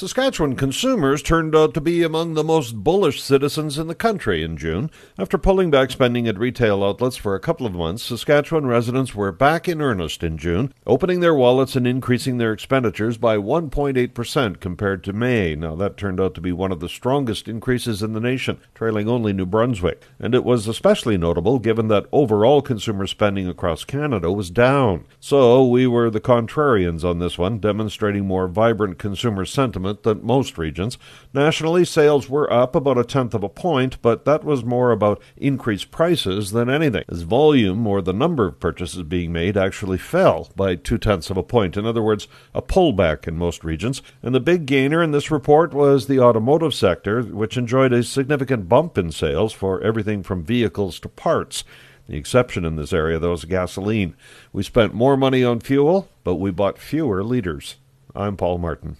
Saskatchewan consumers turned out to be among the most bullish citizens in the country in June. After pulling back spending at retail outlets for a couple of months, Saskatchewan residents were back in earnest in June, opening their wallets and increasing their expenditures by 1.8% compared to May. Now, that turned out to be one of the strongest increases in the nation, trailing only New Brunswick. And it was especially notable given that overall consumer spending across Canada was down. So, we were the contrarians on this one, demonstrating more vibrant consumer sentiment than most regions. Nationally, sales were up about a tenth of a point, but that was more about increased prices than anything, as volume or the number of purchases being made actually fell by two tenths of a point. In other words, a pullback in most regions. And the big gainer in this report was the automotive sector, which enjoyed a significant bump in sales for everything from vehicles to parts. The exception in this area, though, is gasoline. We spent more money on fuel, but we bought fewer liters. I'm Paul Martin.